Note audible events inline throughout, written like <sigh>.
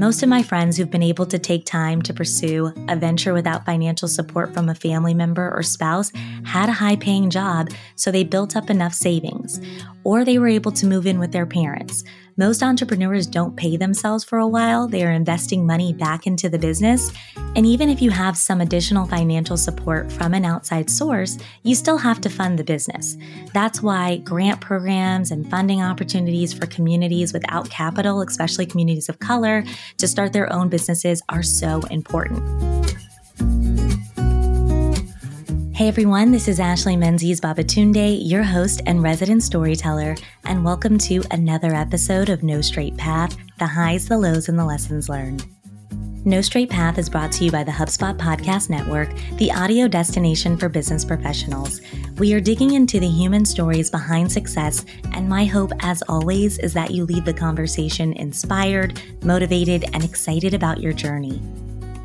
Most of my friends who've been able to take time to pursue a venture without financial support from a family member or spouse had a high paying job, so they built up enough savings, or they were able to move in with their parents. Most entrepreneurs don't pay themselves for a while, they are investing money back into the business. And even if you have some additional financial support from an outside source, you still have to fund the business. That's why grant programs and funding opportunities for communities without capital, especially communities of color, to start their own businesses are so important. Hey everyone, this is Ashley Menzies Babatunde, your host and resident storyteller, and welcome to another episode of No Straight Path the highs, the lows, and the lessons learned. No Straight Path is brought to you by the HubSpot Podcast Network, the audio destination for business professionals. We are digging into the human stories behind success, and my hope, as always, is that you leave the conversation inspired, motivated, and excited about your journey.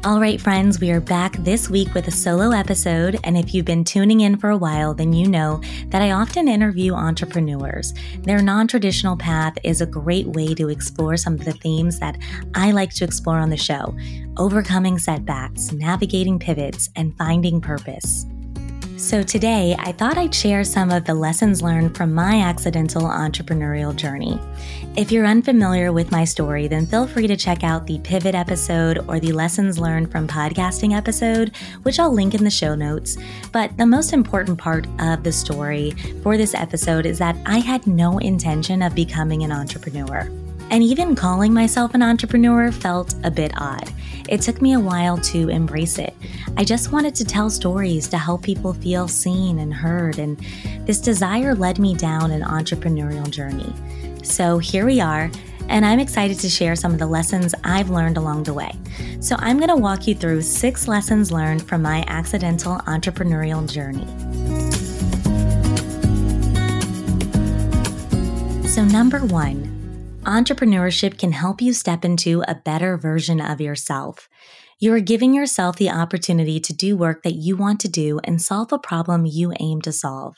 All right, friends, we are back this week with a solo episode. And if you've been tuning in for a while, then you know that I often interview entrepreneurs. Their non traditional path is a great way to explore some of the themes that I like to explore on the show overcoming setbacks, navigating pivots, and finding purpose. So, today I thought I'd share some of the lessons learned from my accidental entrepreneurial journey. If you're unfamiliar with my story, then feel free to check out the pivot episode or the lessons learned from podcasting episode, which I'll link in the show notes. But the most important part of the story for this episode is that I had no intention of becoming an entrepreneur. And even calling myself an entrepreneur felt a bit odd. It took me a while to embrace it. I just wanted to tell stories to help people feel seen and heard, and this desire led me down an entrepreneurial journey. So here we are, and I'm excited to share some of the lessons I've learned along the way. So I'm going to walk you through six lessons learned from my accidental entrepreneurial journey. So, number one, Entrepreneurship can help you step into a better version of yourself. You are giving yourself the opportunity to do work that you want to do and solve a problem you aim to solve.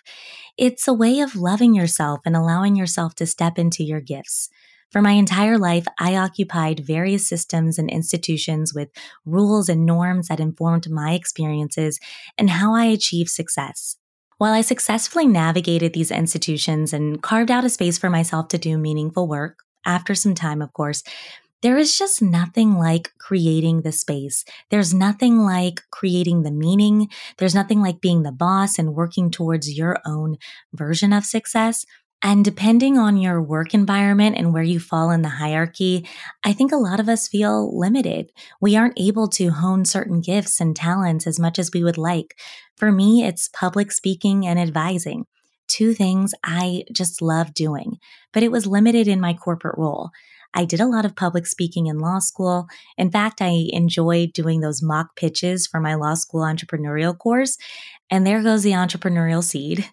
It's a way of loving yourself and allowing yourself to step into your gifts. For my entire life, I occupied various systems and institutions with rules and norms that informed my experiences and how I achieved success. While I successfully navigated these institutions and carved out a space for myself to do meaningful work, after some time, of course, there is just nothing like creating the space. There's nothing like creating the meaning. There's nothing like being the boss and working towards your own version of success. And depending on your work environment and where you fall in the hierarchy, I think a lot of us feel limited. We aren't able to hone certain gifts and talents as much as we would like. For me, it's public speaking and advising two things I just love doing, but it was limited in my corporate role. I did a lot of public speaking in law school. In fact, I enjoyed doing those mock pitches for my law school entrepreneurial course. And there goes the entrepreneurial seed.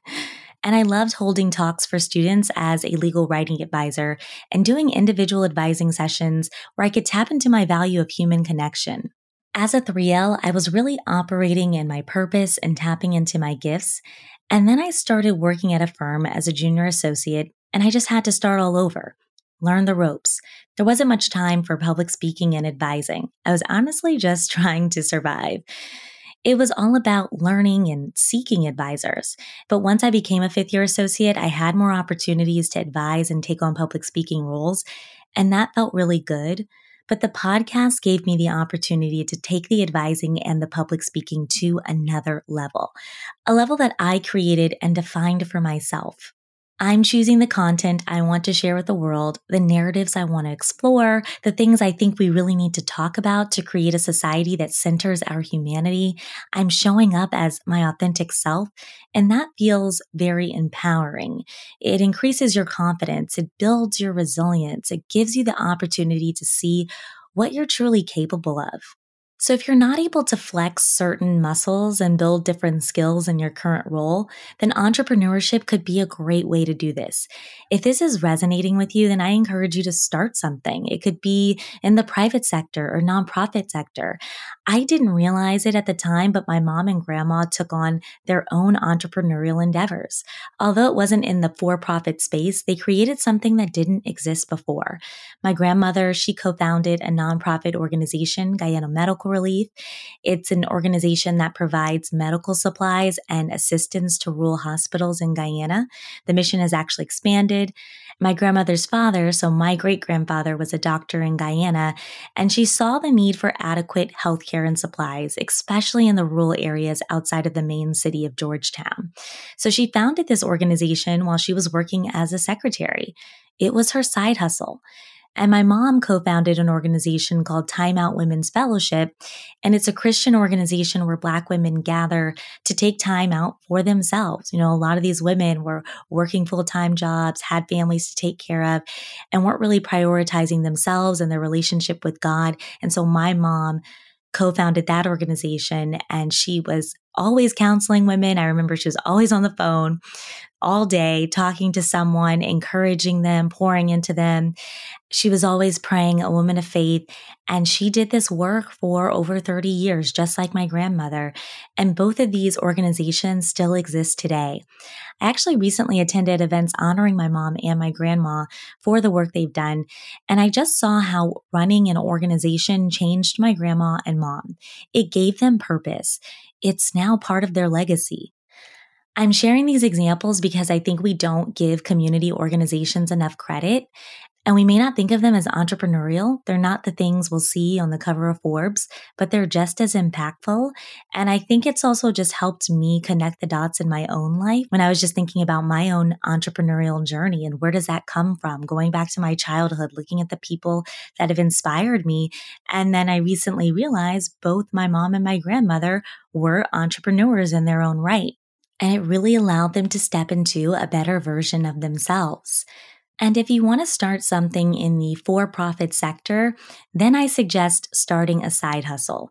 And I loved holding talks for students as a legal writing advisor and doing individual advising sessions where I could tap into my value of human connection. As a 3L, I was really operating in my purpose and tapping into my gifts. And then I started working at a firm as a junior associate, and I just had to start all over, learn the ropes. There wasn't much time for public speaking and advising. I was honestly <laughs> just trying to survive. It was all about learning and seeking advisors. But once I became a fifth year associate, I had more opportunities to advise and take on public speaking roles. And that felt really good. But the podcast gave me the opportunity to take the advising and the public speaking to another level, a level that I created and defined for myself. I'm choosing the content I want to share with the world, the narratives I want to explore, the things I think we really need to talk about to create a society that centers our humanity. I'm showing up as my authentic self, and that feels very empowering. It increases your confidence, it builds your resilience, it gives you the opportunity to see what you're truly capable of. So, if you're not able to flex certain muscles and build different skills in your current role, then entrepreneurship could be a great way to do this. If this is resonating with you, then I encourage you to start something. It could be in the private sector or nonprofit sector. I didn't realize it at the time, but my mom and grandma took on their own entrepreneurial endeavors. Although it wasn't in the for profit space, they created something that didn't exist before. My grandmother, she co founded a nonprofit organization, Guyana Medical Relief. It's an organization that provides medical supplies and assistance to rural hospitals in Guyana. The mission has actually expanded. My grandmother's father, so my great grandfather, was a doctor in Guyana, and she saw the need for adequate healthcare and supplies, especially in the rural areas outside of the main city of Georgetown. So she founded this organization while she was working as a secretary. It was her side hustle. And my mom co founded an organization called Time Out Women's Fellowship. And it's a Christian organization where Black women gather to take time out for themselves. You know, a lot of these women were working full time jobs, had families to take care of, and weren't really prioritizing themselves and their relationship with God. And so my mom co founded that organization and she was always counseling women. I remember she was always on the phone all day, talking to someone, encouraging them, pouring into them. She was always praying, a woman of faith. And she did this work for over 30 years, just like my grandmother. And both of these organizations still exist today. I actually recently attended events honoring my mom and my grandma for the work they've done. And I just saw how running an organization changed my grandma and mom. It gave them purpose. It's now part of their legacy. I'm sharing these examples because I think we don't give community organizations enough credit. And we may not think of them as entrepreneurial. They're not the things we'll see on the cover of Forbes, but they're just as impactful. And I think it's also just helped me connect the dots in my own life when I was just thinking about my own entrepreneurial journey and where does that come from? Going back to my childhood, looking at the people that have inspired me. And then I recently realized both my mom and my grandmother were entrepreneurs in their own right. And it really allowed them to step into a better version of themselves. And if you want to start something in the for profit sector, then I suggest starting a side hustle.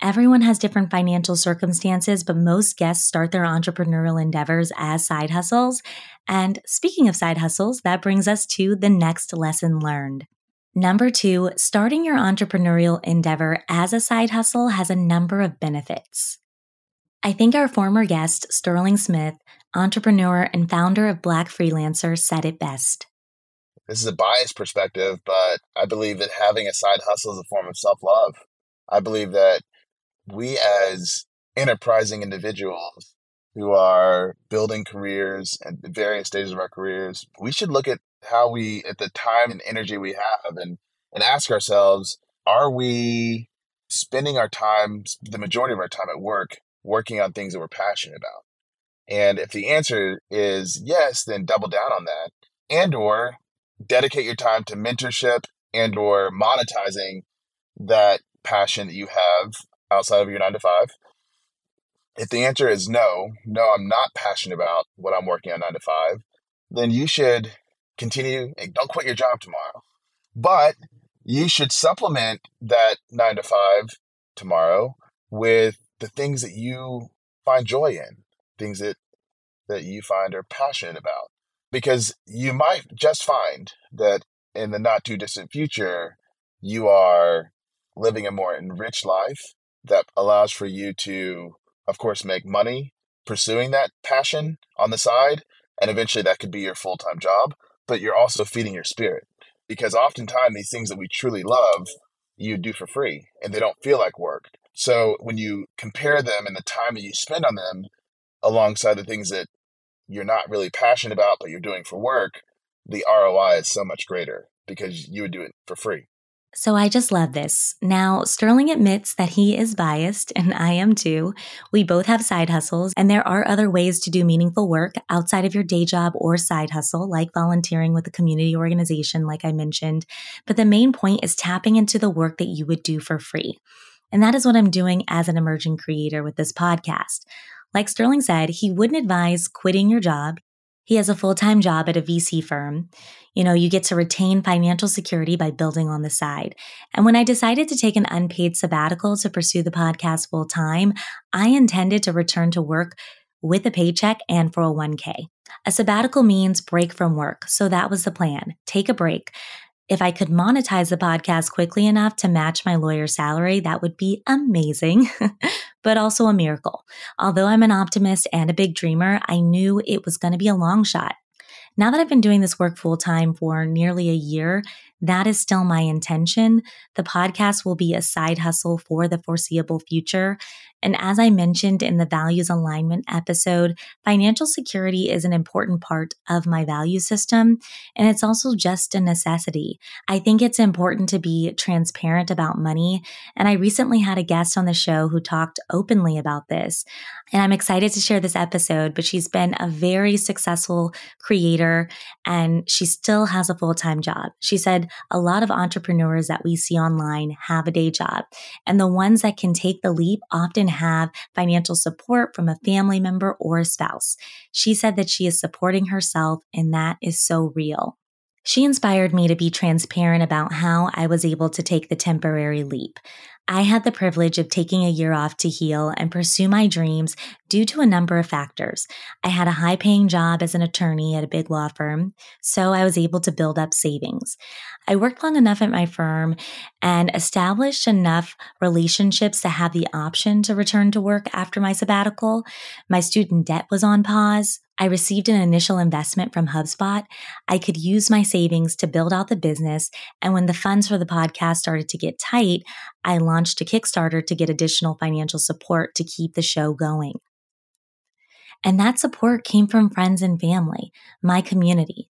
Everyone has different financial circumstances, but most guests start their entrepreneurial endeavors as side hustles. And speaking of side hustles, that brings us to the next lesson learned. Number two, starting your entrepreneurial endeavor as a side hustle has a number of benefits. I think our former guest, Sterling Smith, entrepreneur and founder of Black Freelancer, said it best. This is a biased perspective, but I believe that having a side hustle is a form of self love. I believe that we, as enterprising individuals who are building careers and various stages of our careers, we should look at how we, at the time and energy we have, and, and ask ourselves, are we spending our time, the majority of our time at work, working on things that we're passionate about? And if the answer is yes, then double down on that. And or dedicate your time to mentorship and or monetizing that passion that you have outside of your 9 to 5. If the answer is no, no, I'm not passionate about what I'm working on 9 to 5, then you should continue and don't quit your job tomorrow. But you should supplement that 9 to 5 tomorrow with the things that you find joy in, things that that you find are passionate about. Because you might just find that in the not too distant future, you are living a more enriched life that allows for you to, of course, make money pursuing that passion on the side. And eventually that could be your full time job, but you're also feeding your spirit. Because oftentimes these things that we truly love, you do for free and they don't feel like work. So when you compare them and the time that you spend on them alongside the things that you're not really passionate about, but you're doing for work, the ROI is so much greater because you would do it for free. So I just love this. Now, Sterling admits that he is biased, and I am too. We both have side hustles, and there are other ways to do meaningful work outside of your day job or side hustle, like volunteering with a community organization, like I mentioned. But the main point is tapping into the work that you would do for free. And that is what I'm doing as an emerging creator with this podcast. Like Sterling said, he wouldn't advise quitting your job. He has a full time job at a VC firm. You know, you get to retain financial security by building on the side. And when I decided to take an unpaid sabbatical to pursue the podcast full time, I intended to return to work with a paycheck and 401k. A sabbatical means break from work. So that was the plan. Take a break. If I could monetize the podcast quickly enough to match my lawyer's salary, that would be amazing, <laughs> but also a miracle. Although I'm an optimist and a big dreamer, I knew it was going to be a long shot. Now that I've been doing this work full time for nearly a year, that is still my intention. The podcast will be a side hustle for the foreseeable future. And as I mentioned in the values alignment episode, financial security is an important part of my value system. And it's also just a necessity. I think it's important to be transparent about money. And I recently had a guest on the show who talked openly about this. And I'm excited to share this episode, but she's been a very successful creator and she still has a full time job. She said a lot of entrepreneurs that we see online have a day job, and the ones that can take the leap often have financial support from a family member or a spouse. She said that she is supporting herself, and that is so real. She inspired me to be transparent about how I was able to take the temporary leap. I had the privilege of taking a year off to heal and pursue my dreams due to a number of factors. I had a high paying job as an attorney at a big law firm, so I was able to build up savings. I worked long enough at my firm and established enough relationships to have the option to return to work after my sabbatical. My student debt was on pause. I received an initial investment from HubSpot. I could use my savings to build out the business. And when the funds for the podcast started to get tight, I launched a Kickstarter to get additional financial support to keep the show going. And that support came from friends and family, my community.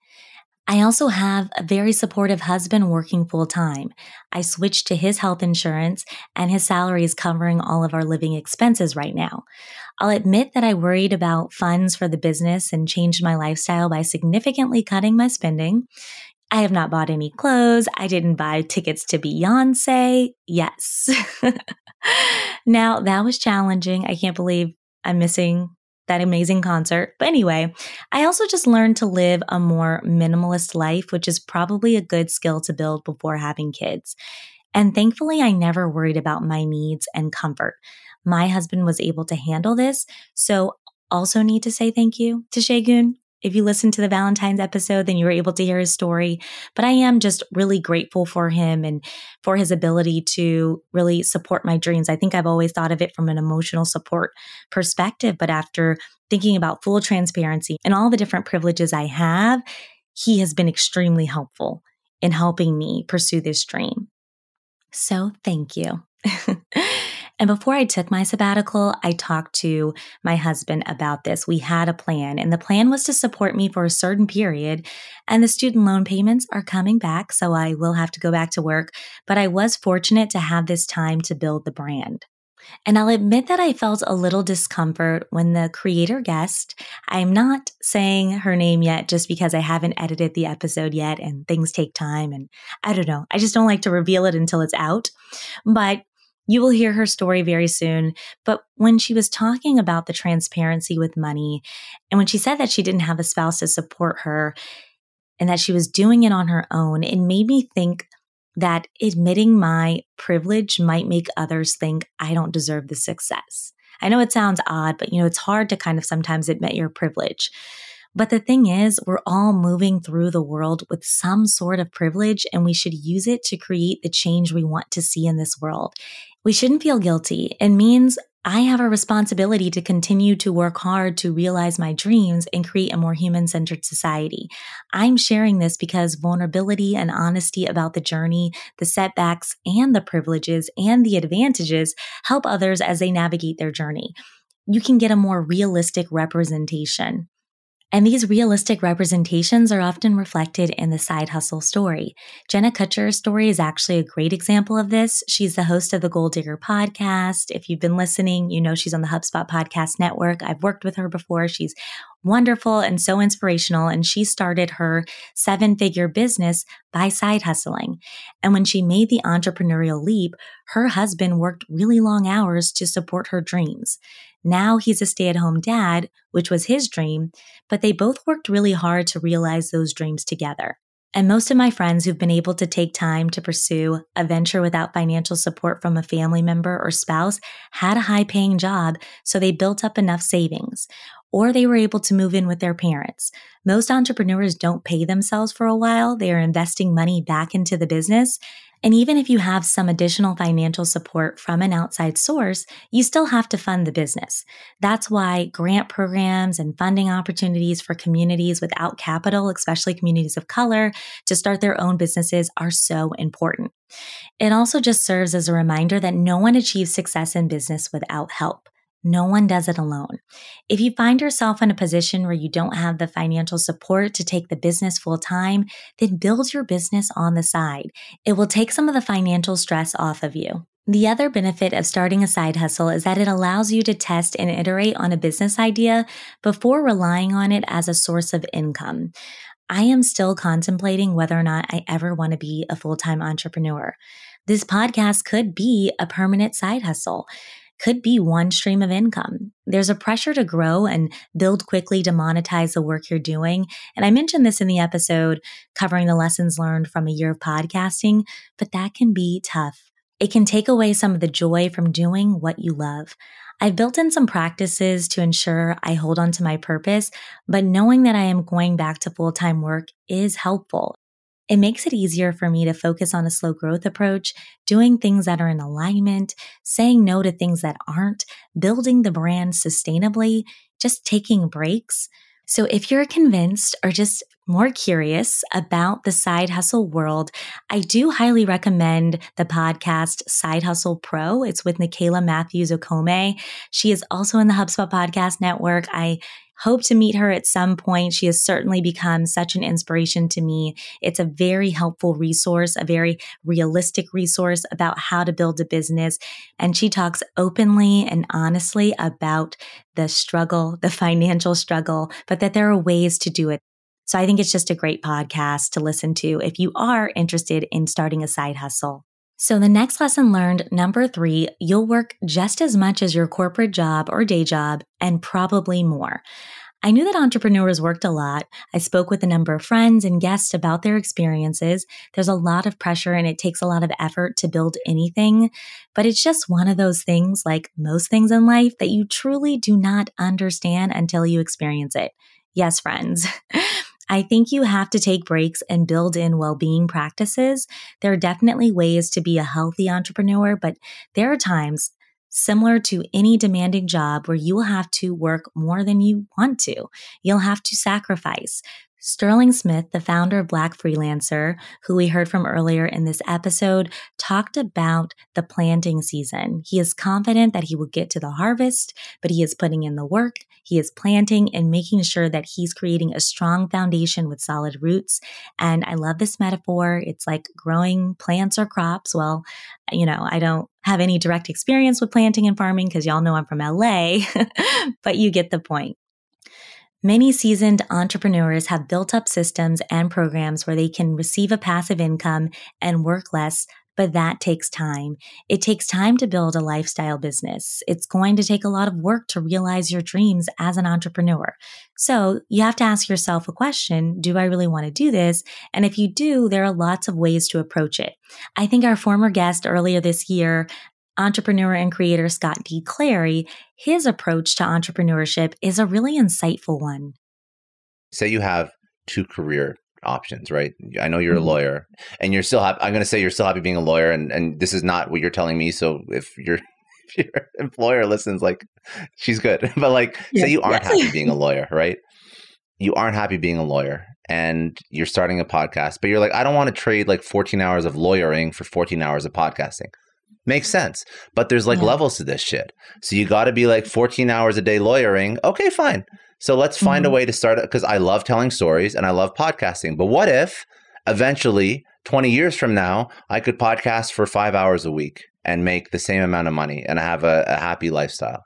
I also have a very supportive husband working full time. I switched to his health insurance and his salary is covering all of our living expenses right now. I'll admit that I worried about funds for the business and changed my lifestyle by significantly cutting my spending. I have not bought any clothes. I didn't buy tickets to Beyonce. Yes. <laughs> now that was challenging. I can't believe I'm missing that amazing concert. But anyway, I also just learned to live a more minimalist life, which is probably a good skill to build before having kids. And thankfully, I never worried about my needs and comfort. My husband was able to handle this. So, also need to say thank you to Shagun if you listened to the Valentine's episode, then you were able to hear his story. But I am just really grateful for him and for his ability to really support my dreams. I think I've always thought of it from an emotional support perspective. But after thinking about full transparency and all the different privileges I have, he has been extremely helpful in helping me pursue this dream. So thank you. <laughs> And before I took my sabbatical, I talked to my husband about this. We had a plan, and the plan was to support me for a certain period. And the student loan payments are coming back, so I will have to go back to work. But I was fortunate to have this time to build the brand. And I'll admit that I felt a little discomfort when the creator guest, I'm not saying her name yet just because I haven't edited the episode yet and things take time. And I don't know, I just don't like to reveal it until it's out. But you will hear her story very soon. But when she was talking about the transparency with money, and when she said that she didn't have a spouse to support her and that she was doing it on her own, it made me think that admitting my privilege might make others think I don't deserve the success. I know it sounds odd, but you know, it's hard to kind of sometimes admit your privilege. But the thing is, we're all moving through the world with some sort of privilege, and we should use it to create the change we want to see in this world. We shouldn't feel guilty. It means I have a responsibility to continue to work hard to realize my dreams and create a more human centered society. I'm sharing this because vulnerability and honesty about the journey, the setbacks and the privileges and the advantages help others as they navigate their journey. You can get a more realistic representation. And these realistic representations are often reflected in the side hustle story. Jenna Kutcher's story is actually a great example of this. She's the host of the Goal Digger podcast. If you've been listening, you know she's on the HubSpot podcast network. I've worked with her before. She's wonderful and so inspirational. And she started her seven figure business by side hustling. And when she made the entrepreneurial leap, her husband worked really long hours to support her dreams. Now he's a stay at home dad, which was his dream, but they both worked really hard to realize those dreams together. And most of my friends who've been able to take time to pursue a venture without financial support from a family member or spouse had a high paying job, so they built up enough savings. Or they were able to move in with their parents. Most entrepreneurs don't pay themselves for a while. They are investing money back into the business. And even if you have some additional financial support from an outside source, you still have to fund the business. That's why grant programs and funding opportunities for communities without capital, especially communities of color, to start their own businesses are so important. It also just serves as a reminder that no one achieves success in business without help. No one does it alone. If you find yourself in a position where you don't have the financial support to take the business full time, then build your business on the side. It will take some of the financial stress off of you. The other benefit of starting a side hustle is that it allows you to test and iterate on a business idea before relying on it as a source of income. I am still contemplating whether or not I ever want to be a full time entrepreneur. This podcast could be a permanent side hustle could be one stream of income. There's a pressure to grow and build quickly to monetize the work you're doing. And I mentioned this in the episode covering the lessons learned from a year of podcasting, but that can be tough. It can take away some of the joy from doing what you love. I've built in some practices to ensure I hold on to my purpose, but knowing that I am going back to full time work is helpful. It makes it easier for me to focus on a slow growth approach, doing things that are in alignment, saying no to things that aren't, building the brand sustainably, just taking breaks. So if you're convinced or just more curious about the side hustle world, I do highly recommend the podcast Side Hustle Pro. It's with Nicaila Matthews Okome. She is also in the HubSpot Podcast Network. I hope to meet her at some point. She has certainly become such an inspiration to me. It's a very helpful resource, a very realistic resource about how to build a business. And she talks openly and honestly about the struggle, the financial struggle, but that there are ways to do it. So I think it's just a great podcast to listen to if you are interested in starting a side hustle. So, the next lesson learned, number three, you'll work just as much as your corporate job or day job and probably more. I knew that entrepreneurs worked a lot. I spoke with a number of friends and guests about their experiences. There's a lot of pressure and it takes a lot of effort to build anything, but it's just one of those things, like most things in life, that you truly do not understand until you experience it. Yes, friends. <laughs> I think you have to take breaks and build in well being practices. There are definitely ways to be a healthy entrepreneur, but there are times similar to any demanding job where you will have to work more than you want to. You'll have to sacrifice. Sterling Smith, the founder of Black Freelancer, who we heard from earlier in this episode, talked about the planting season. He is confident that he will get to the harvest, but he is putting in the work. He is planting and making sure that he's creating a strong foundation with solid roots. And I love this metaphor. It's like growing plants or crops. Well, you know, I don't have any direct experience with planting and farming because y'all know I'm from LA, <laughs> but you get the point. Many seasoned entrepreneurs have built up systems and programs where they can receive a passive income and work less, but that takes time. It takes time to build a lifestyle business. It's going to take a lot of work to realize your dreams as an entrepreneur. So you have to ask yourself a question Do I really want to do this? And if you do, there are lots of ways to approach it. I think our former guest earlier this year entrepreneur and creator Scott D. Clary, his approach to entrepreneurship is a really insightful one. Say you have two career options, right? I know you're a mm-hmm. lawyer and you're still happy. I'm going to say you're still happy being a lawyer. And, and this is not what you're telling me. So if your <laughs> if your employer listens, like she's good. <laughs> But like, yeah. say you aren't happy being a <laughs> lawyer, right? You aren't happy being a lawyer and you're starting a podcast, but you're like, I don't want to trade like 14 hours of lawyering for 14 hours of podcasting. Makes sense. But there's like yeah. levels to this shit. So you got to be like 14 hours a day lawyering. Okay, fine. So let's find mm-hmm. a way to start it because I love telling stories and I love podcasting. But what if eventually, 20 years from now, I could podcast for five hours a week and make the same amount of money and have a, a happy lifestyle?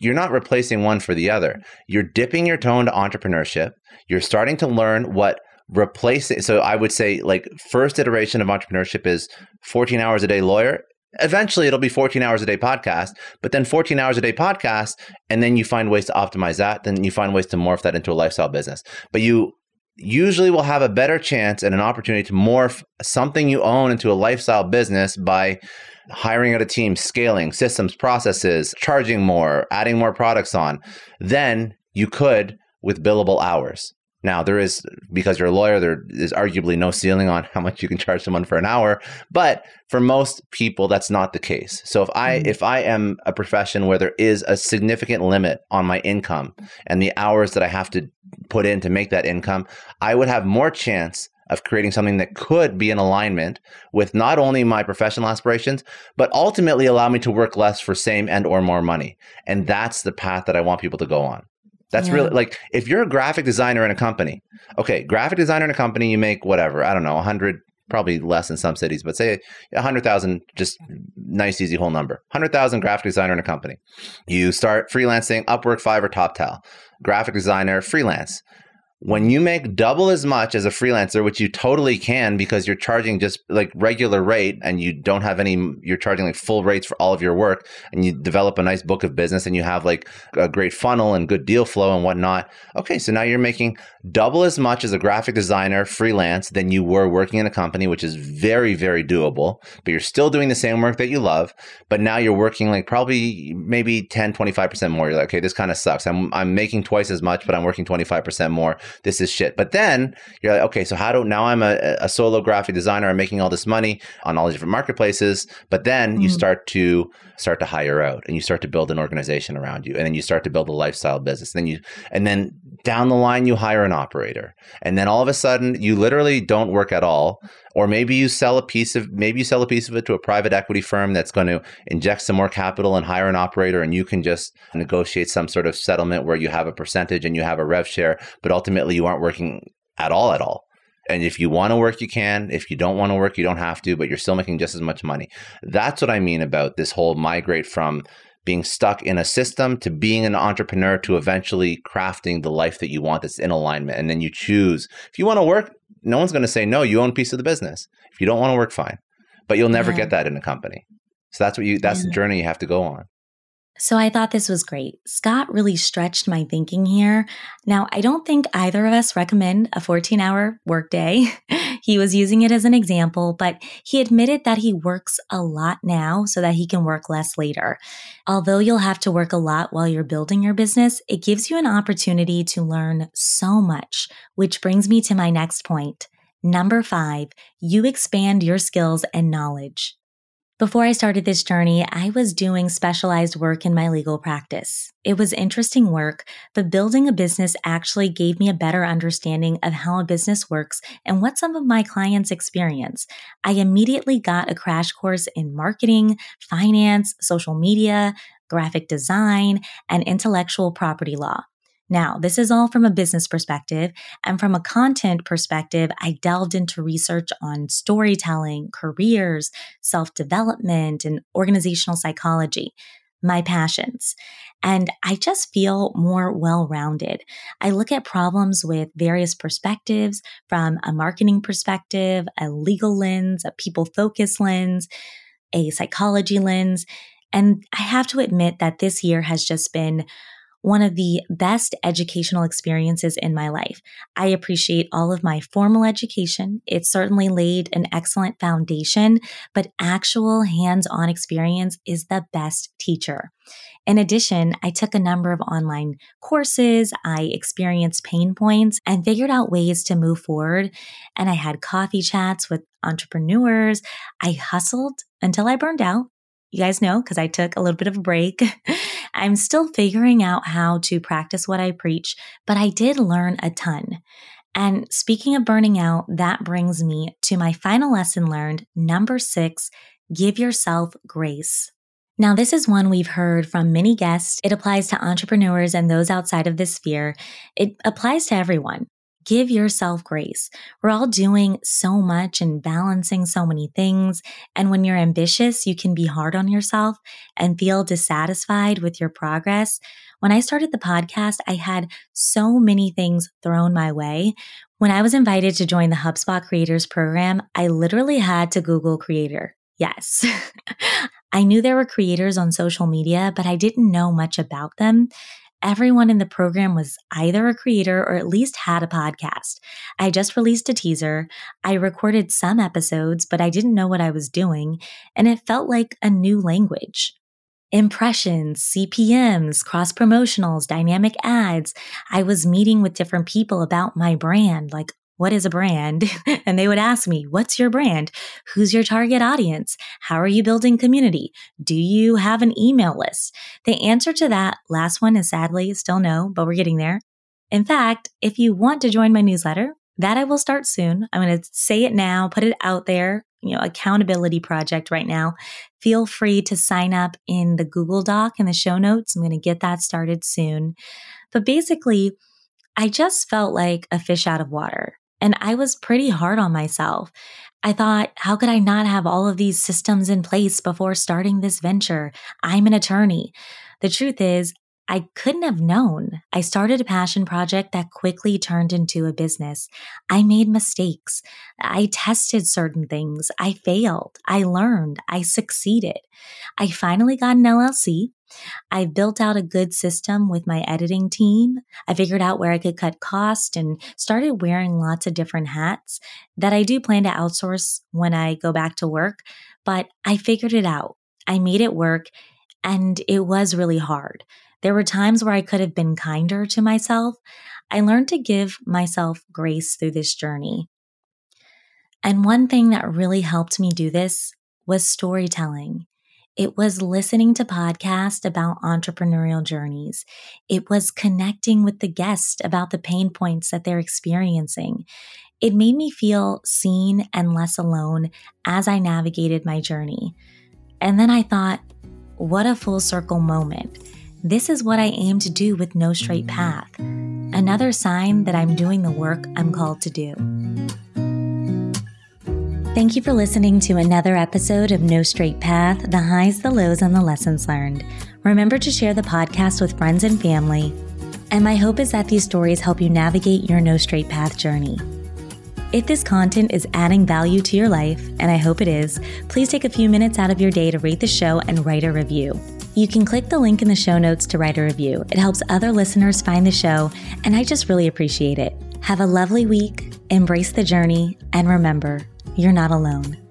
You're not replacing one for the other. You're dipping your toe into entrepreneurship. You're starting to learn what replacing. So I would say, like, first iteration of entrepreneurship is 14 hours a day lawyer eventually it'll be 14 hours a day podcast but then 14 hours a day podcast and then you find ways to optimize that then you find ways to morph that into a lifestyle business but you usually will have a better chance and an opportunity to morph something you own into a lifestyle business by hiring out a team scaling systems processes charging more adding more products on then You could with billable hours. Now, there is, because you're a lawyer, there is arguably no ceiling on how much you can charge someone for an hour. But for most people, that's not the case. So if I, mm-hmm. if I am a profession where there is a significant limit on my income and the hours that I have to put in to make that income, I would have more chance of creating something that could be in alignment with not only my professional aspirations but ultimately allow me to work less for same and or more money and that's the path that i want people to go on that's yeah. really like if you're a graphic designer in a company, okay, graphic designer in a company, you make whatever, I don't know, 100, probably less in some cities, but say 100,000, just nice, easy whole number. 100,000 graphic designer in a company. You start freelancing, Upwork, Fiverr, TopTal, graphic designer, freelance when you make double as much as a freelancer, which you totally can because you're charging just like regular rate and you don't have any, you're charging like full rates for all of your work and you develop a nice book of business and you have like a great funnel and good deal flow and whatnot. Okay, so now you're making double as much as a graphic designer freelance than you were working in a company, which is very, very doable, but you're still doing the same work that you love. But now you're working like probably maybe 10, 25% more. You're like, okay, this kind of sucks. I'm, I'm making twice as much, but I'm working 25% more this is shit. But then you're like, okay, so how do now I'm a, a solo graphic designer. I'm making all this money on all these different marketplaces. But then mm-hmm. you start to start to hire out and you start to build an organization around you, and then you start to build a lifestyle business. And then you and then down the line you hire an operator, and then all of a sudden you literally don't work at all. Or maybe you sell a piece of maybe you sell a piece of it to a private equity firm that's going to inject some more capital and hire an operator and you can just negotiate some sort of settlement where you have a percentage and you have a rev share but ultimately you aren't working at all at all. And if you want to work you can. If you don't want to work you don't have to but you're still making just as much money. That's what i mean about this whole migrate from being stuck in a system to being an entrepreneur to eventually crafting the life that you want that's in alignment and then you choose if you want to work no one's going to say no. You own a piece of the business. If you don't want to work, fine, but you'll never yeah. get that in a company. So that's what you. That's yeah. the journey you have to go on. So I thought this was great. Scott really stretched my thinking here. Now, I don't think either of us recommend a 14 hour workday. <laughs> he was using it as an example, but he admitted that he works a lot now so that he can work less later. Although you'll have to work a lot while you're building your business, it gives you an opportunity to learn so much, which brings me to my next point. Number five, you expand your skills and knowledge. Before I started this journey, I was doing specialized work in my legal practice. It was interesting work, but building a business actually gave me a better understanding of how a business works and what some of my clients experience. I immediately got a crash course in marketing, finance, social media, graphic design, and intellectual property law. Now, this is all from a business perspective. And from a content perspective, I delved into research on storytelling, careers, self development, and organizational psychology, my passions. And I just feel more well rounded. I look at problems with various perspectives from a marketing perspective, a legal lens, a people focus lens, a psychology lens. And I have to admit that this year has just been one of the best educational experiences in my life. I appreciate all of my formal education. It certainly laid an excellent foundation, but actual hands on experience is the best teacher. In addition, I took a number of online courses. I experienced pain points and figured out ways to move forward. And I had coffee chats with entrepreneurs. I hustled until I burned out. You guys know because I took a little bit of a break. <laughs> I'm still figuring out how to practice what I preach, but I did learn a ton. And speaking of burning out, that brings me to my final lesson learned, number six give yourself grace. Now, this is one we've heard from many guests. It applies to entrepreneurs and those outside of this sphere. It applies to everyone give yourself grace. We're all doing so much and balancing so many things. And when you're ambitious, you can be hard on yourself and feel dissatisfied with your progress. When I started the podcast, I had so many things thrown my way. When I was invited to join the HubSpot Creators Program, I literally had to Google Creator. Yes. <laughs> I knew there were creators on social media, but I didn't know much about them everyone in the program was either a creator or at least had a podcast. I just released a teaser. I recorded some episodes, but I didn't know what I was doing, and it felt like a new language. impressions, CPMs, cross promotionals, dynamic ads. I was meeting with different people about my brand, like, what is a brand? <laughs> and they would ask me, what's your brand? Who's your target audience? How are you building community? Do you have an email list? The answer to that last one is sadly still no, but we're getting there. In fact, if you want to join my newsletter, that I will start soon. I'm going to say it now, put it out there, you know, accountability project right now. Feel free to sign up in the Google Doc in the show notes. I'm going to get that started soon. But basically, I just felt like a fish out of water. And I was pretty hard on myself. I thought, how could I not have all of these systems in place before starting this venture? I'm an attorney. The truth is, I couldn't have known. I started a passion project that quickly turned into a business. I made mistakes. I tested certain things. I failed. I learned. I succeeded. I finally got an LLC. I built out a good system with my editing team. I figured out where I could cut cost and started wearing lots of different hats that I do plan to outsource when I go back to work. But I figured it out. I made it work and it was really hard. There were times where I could have been kinder to myself. I learned to give myself grace through this journey. And one thing that really helped me do this was storytelling. It was listening to podcasts about entrepreneurial journeys. It was connecting with the guest about the pain points that they're experiencing. It made me feel seen and less alone as I navigated my journey. And then I thought, what a full circle moment. This is what I aim to do with No Straight Path. Another sign that I'm doing the work I'm called to do. Thank you for listening to another episode of No Straight Path the highs, the lows, and the lessons learned. Remember to share the podcast with friends and family. And my hope is that these stories help you navigate your No Straight Path journey. If this content is adding value to your life, and I hope it is, please take a few minutes out of your day to rate the show and write a review. You can click the link in the show notes to write a review. It helps other listeners find the show, and I just really appreciate it. Have a lovely week, embrace the journey, and remember, you're not alone.